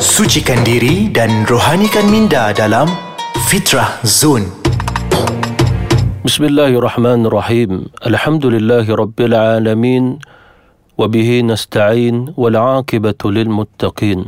Sucikan diri dan rohanikan minda dalam Fitrah Zone. Bismillahirrahmanirrahim. Alhamdulillahirabbil وبه نستعين والعاقبة للمتقين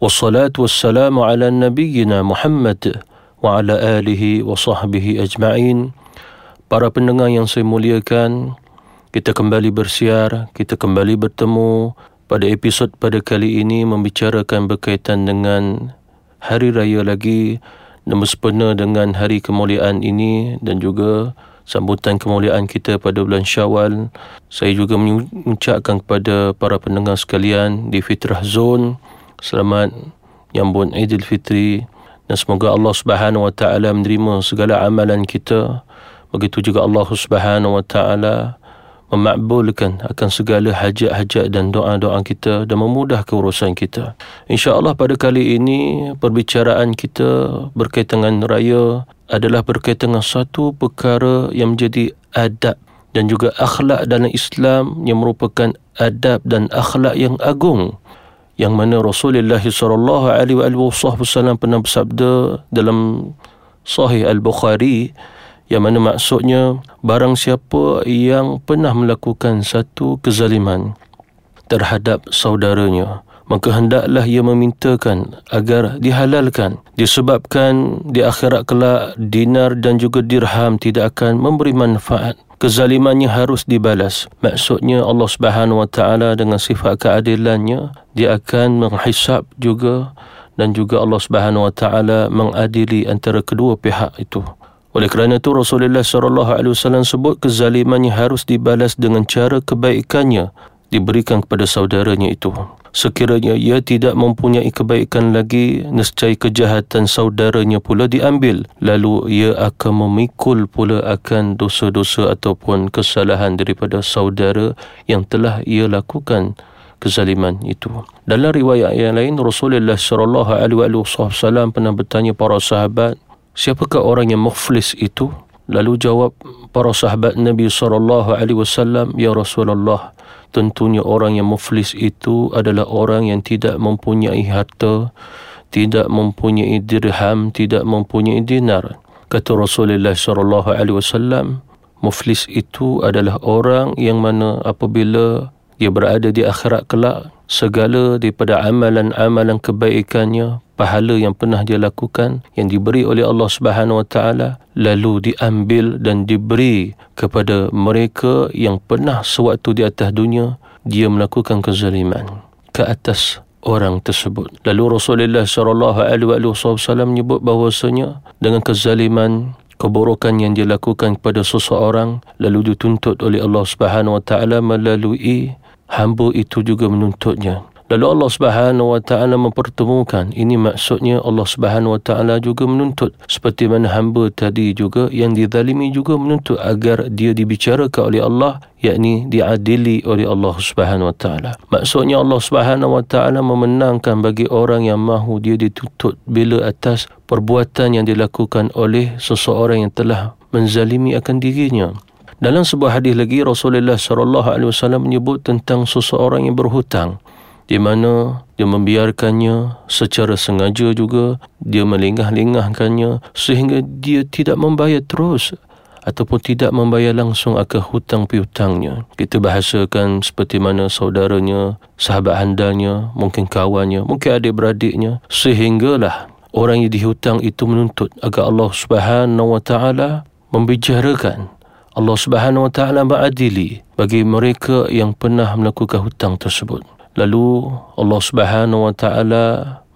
والصلاة والسلام على نبينا محمد وعلى آله وصحبه أجمعين Para pendengar yang saya muliakan, kita kembali bersiar, kita kembali bertemu pada episod pada kali ini membicarakan berkaitan dengan hari raya lagi dan bersempena dengan hari kemuliaan ini dan juga sambutan kemuliaan kita pada bulan Syawal. Saya juga mengucapkan kepada para pendengar sekalian di Fitrah Zone selamat nyambut Aidilfitri dan semoga Allah Subhanahu wa taala menerima segala amalan kita Begitu juga Allah Subhanahu wa taala memakbulkan akan segala hajat-hajat dan doa-doa kita dan memudahkan urusan kita. Insya-Allah pada kali ini perbicaraan kita berkaitan dengan raya adalah berkaitan dengan satu perkara yang menjadi adab dan juga akhlak dalam Islam yang merupakan adab dan akhlak yang agung yang mana Rasulullah sallallahu alaihi wasallam pernah bersabda dalam Sahih Al-Bukhari yang mana maksudnya barang siapa yang pernah melakukan satu kezaliman terhadap saudaranya maka hendaklah ia memintakan agar dihalalkan disebabkan di akhirat kelak dinar dan juga dirham tidak akan memberi manfaat. Kezalimannya harus dibalas. Maksudnya Allah Subhanahu wa taala dengan sifat keadilannya dia akan menghisap juga dan juga Allah Subhanahu wa taala mengadili antara kedua pihak itu oleh kerana itu Rasulullah sallallahu alaihi wasallam sebut kezalimannya harus dibalas dengan cara kebaikannya diberikan kepada saudaranya itu. Sekiranya ia tidak mempunyai kebaikan lagi, nescaya kejahatan saudaranya pula diambil. Lalu ia akan memikul pula akan dosa-dosa ataupun kesalahan daripada saudara yang telah ia lakukan kezaliman itu. Dalam riwayat yang lain, Rasulullah wasallam pernah bertanya para sahabat, siapakah orang yang muflis itu? Lalu jawab para sahabat Nabi sallallahu alaihi wasallam, "Ya Rasulullah, tentunya orang yang muflis itu adalah orang yang tidak mempunyai harta, tidak mempunyai dirham, tidak mempunyai dinar." Kata Rasulullah sallallahu alaihi wasallam, muflis itu adalah orang yang mana apabila dia berada di akhirat kelak, segala daripada amalan-amalan kebaikannya, pahala yang pernah dia lakukan yang diberi oleh Allah Subhanahu Wa Taala lalu diambil dan diberi kepada mereka yang pernah sewaktu di atas dunia dia melakukan kezaliman ke atas orang tersebut. Lalu Rasulullah sallallahu alaihi wasallam menyebut bahawasanya dengan kezaliman keburukan yang dia lakukan kepada seseorang lalu dituntut oleh Allah Subhanahu wa taala melalui hamba itu juga menuntutnya Lalu Allah Subhanahu wa taala mempertemukan. Ini maksudnya Allah Subhanahu wa taala juga menuntut seperti mana hamba tadi juga yang dizalimi juga menuntut agar dia dibicarakan oleh Allah yakni diadili oleh Allah Subhanahu wa taala. Maksudnya Allah Subhanahu wa taala memenangkan bagi orang yang mahu dia dituntut bila atas perbuatan yang dilakukan oleh seseorang yang telah menzalimi akan dirinya. Dalam sebuah hadis lagi Rasulullah sallallahu alaihi wasallam menyebut tentang seseorang yang berhutang di mana dia membiarkannya secara sengaja juga dia melengah-lengahkannya sehingga dia tidak membayar terus ataupun tidak membayar langsung akan hutang piutangnya. Kita bahasakan seperti mana saudaranya, sahabat handalnya, mungkin kawannya, mungkin adik-beradiknya sehinggalah orang yang dihutang itu menuntut agar Allah Subhanahu wa taala membicarakan Allah Subhanahu wa taala mengadili bagi mereka yang pernah melakukan hutang tersebut. Lalu Allah Subhanahu wa taala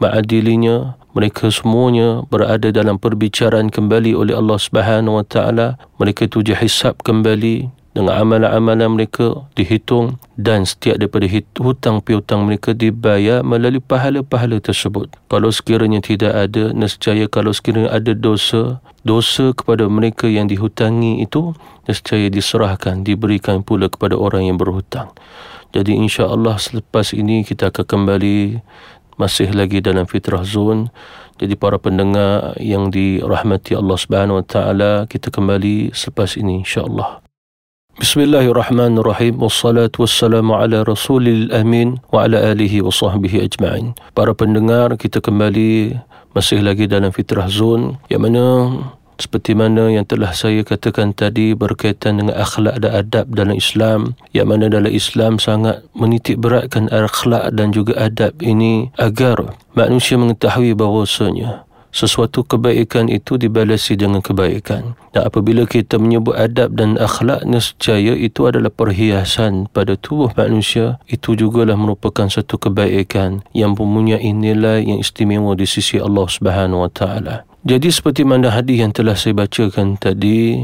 mengadilinya mereka semuanya berada dalam perbicaraan kembali oleh Allah Subhanahu wa taala mereka itu dihisap kembali dengan amalan-amalan mereka dihitung dan setiap daripada hutang piutang mereka dibayar melalui pahala-pahala tersebut. Kalau sekiranya tidak ada, nescaya kalau sekiranya ada dosa, dosa kepada mereka yang dihutangi itu, nescaya diserahkan, diberikan pula kepada orang yang berhutang. Jadi insya Allah selepas ini kita akan kembali masih lagi dalam fitrah zone. Jadi para pendengar yang dirahmati Allah Subhanahu Wa Taala kita kembali selepas ini insya Allah. Bismillahirrahmanirrahim Wassalatu wassalamu ala rasulil amin Wa ala alihi wa sahbihi ajma'in Para pendengar kita kembali Masih lagi dalam fitrah zone Yang mana seperti mana yang telah saya katakan tadi berkaitan dengan akhlak dan adab dalam Islam yang mana dalam Islam sangat menitik beratkan akhlak dan juga adab ini agar manusia mengetahui bahawasanya sesuatu kebaikan itu dibalasi dengan kebaikan. Dan apabila kita menyebut adab dan akhlak, nescaya itu adalah perhiasan pada tubuh manusia. Itu jugalah merupakan satu kebaikan yang mempunyai nilai yang istimewa di sisi Allah Subhanahu Wa Taala. Jadi seperti mana hadis yang telah saya bacakan tadi,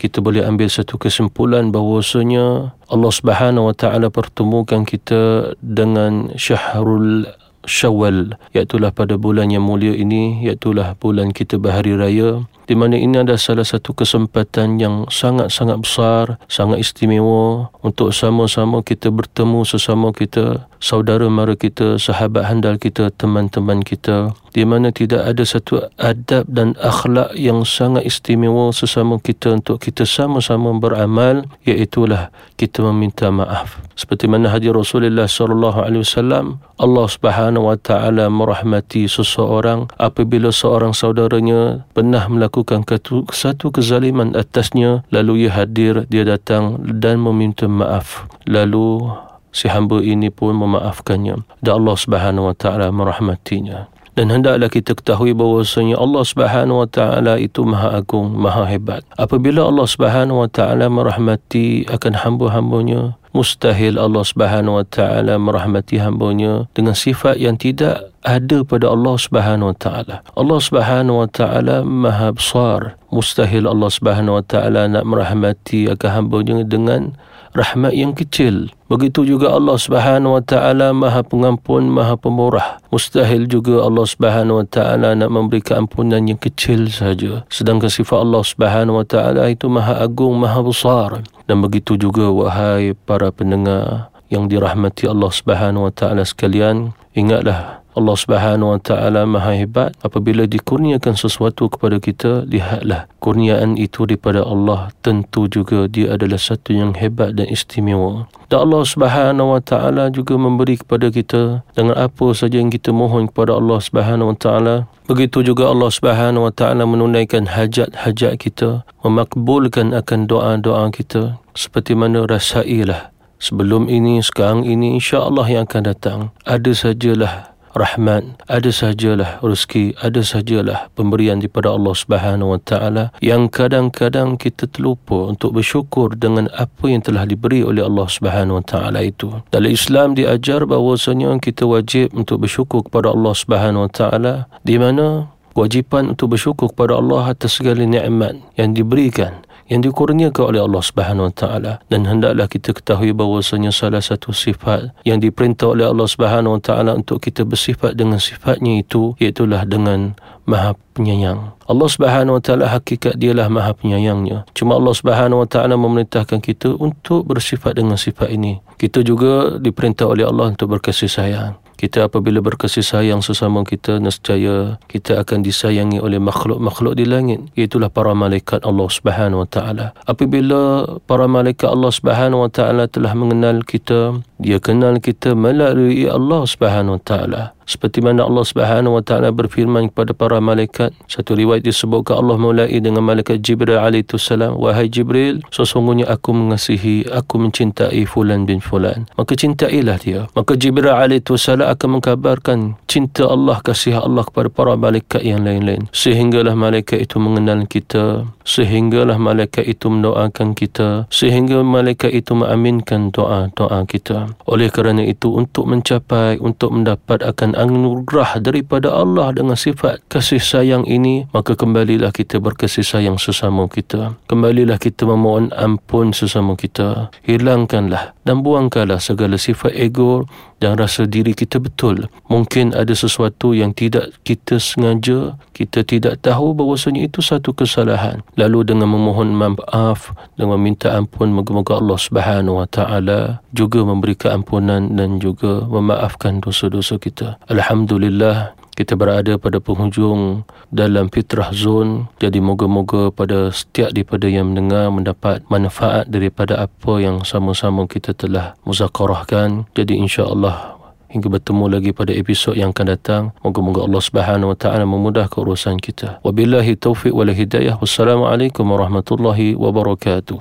kita boleh ambil satu kesimpulan bahawasanya Allah Subhanahu Wa Taala pertemukan kita dengan syahrul Syawal iaitu pada bulan yang mulia ini iaitu bulan kita berhari raya di mana ini adalah salah satu kesempatan yang sangat-sangat besar, sangat istimewa untuk sama-sama kita bertemu sesama kita, saudara mara kita, sahabat handal kita, teman-teman kita di mana tidak ada satu adab dan akhlak yang sangat istimewa sesama kita untuk kita sama-sama beramal iaitulah kita meminta maaf. Seperti mana hadis Rasulullah sallallahu alaihi wasallam Allah Subhanahu wa taala merahmati seseorang apabila seorang saudaranya pernah melakukan satu kezaliman atasnya lalu ia hadir dia datang dan meminta maaf. Lalu si hamba ini pun memaafkannya dan Allah Subhanahu wa taala merahmatinya dan hendaklah kita ketahui bahawasanya Allah Subhanahu wa taala itu maha agung, maha hebat. Apabila Allah Subhanahu wa taala merahmati akan hamba-hambanya, mustahil Allah Subhanahu wa taala merahmati hambanya dengan sifat yang tidak ada pada Allah Subhanahu wa taala. Allah Subhanahu wa taala maha besar. Mustahil Allah Subhanahu wa taala nak merahmati akan hambanya dengan rahmat yang kecil. Begitu juga Allah Subhanahu wa taala Maha Pengampun, Maha Pemurah. Mustahil juga Allah Subhanahu wa taala nak memberikan ampunan yang kecil saja. Sedangkan sifat Allah Subhanahu wa taala itu Maha Agung, Maha Besar. Dan begitu juga wahai para pendengar yang dirahmati Allah Subhanahu wa taala sekalian, ingatlah Allah Subhanahu wa taala Maha hebat apabila dikurniakan sesuatu kepada kita lihatlah kurniaan itu daripada Allah tentu juga dia adalah satu yang hebat dan istimewa. Dan Allah Subhanahu wa taala juga memberi kepada kita dengan apa saja yang kita mohon kepada Allah Subhanahu wa taala begitu juga Allah Subhanahu wa taala menunaikan hajat-hajat kita memakbulkan akan doa-doa kita seperti mana rasailah sebelum ini sekarang ini insya-Allah yang akan datang. Ada sajalah rahmat ada sajalah rezeki ada sajalah pemberian daripada Allah Subhanahu wa taala yang kadang-kadang kita terlupa untuk bersyukur dengan apa yang telah diberi oleh Allah Subhanahu wa taala itu. Dalam Islam diajar bahawasanya kita wajib untuk bersyukur kepada Allah Subhanahu wa taala di mana kewajipan untuk bersyukur kepada Allah atas segala nikmat yang diberikan yang dikurniakan oleh Allah Subhanahu Wa Taala dan hendaklah kita ketahui bahawasanya salah satu sifat yang diperintah oleh Allah Subhanahu Wa Taala untuk kita bersifat dengan sifatnya itu iaitu dengan Maha Penyayang. Allah Subhanahu Wa Taala hakikat dialah Maha Penyayangnya. Cuma Allah Subhanahu Wa Taala memerintahkan kita untuk bersifat dengan sifat ini. Kita juga diperintah oleh Allah untuk berkasih sayang kita apabila berkasih sayang sesama kita nescaya kita akan disayangi oleh makhluk-makhluk di langit. Itulah para malaikat Allah Subhanahu wa taala. Apabila para malaikat Allah Subhanahu wa taala telah mengenal kita dia kenal kita melalui Allah Subhanahu wa taala. Seperti mana Allah Subhanahu wa taala berfirman kepada para malaikat satu riwayat disebutkan Allah mulai dengan malaikat Jibril alaihi salam wahai Jibril sesungguhnya aku mengasihi aku mencintai fulan bin fulan. Maka cintailah dia. Maka Jibril alaihi salam akan mengkabarkan cinta Allah kasih Allah kepada para malaikat yang lain-lain. Sehinggalah malaikat itu mengenal kita sehinggalah malaikat itu mendoakan kita. Sehingga malaikat itu mengaminkan doa-doa kita. Oleh kerana itu untuk mencapai untuk mendapat akan anugerah daripada Allah dengan sifat kasih sayang ini maka kembalilah kita berkasih sayang sesama kita. Kembalilah kita memohon ampun sesama kita. Hilangkanlah dan buangkanlah segala sifat ego dan rasa diri kita betul. Mungkin ada sesuatu yang tidak kita sengaja, kita tidak tahu bahawasanya itu satu kesalahan. Lalu dengan memohon maaf, dengan meminta ampun, moga-moga Allah Subhanahu Wa Taala juga memberi keampunan dan juga memaafkan dosa-dosa kita. Alhamdulillah, kita berada pada penghujung dalam fitrah zone jadi moga-moga pada setiap daripada yang mendengar mendapat manfaat daripada apa yang sama-sama kita telah muzakarahkan. Jadi insya-Allah hingga bertemu lagi pada episod yang akan datang. Moga-moga Allah Subhanahu wa taala memudahkan urusan kita. Wabillahi taufik wal hidayah. Wassalamualaikum warahmatullahi wabarakatuh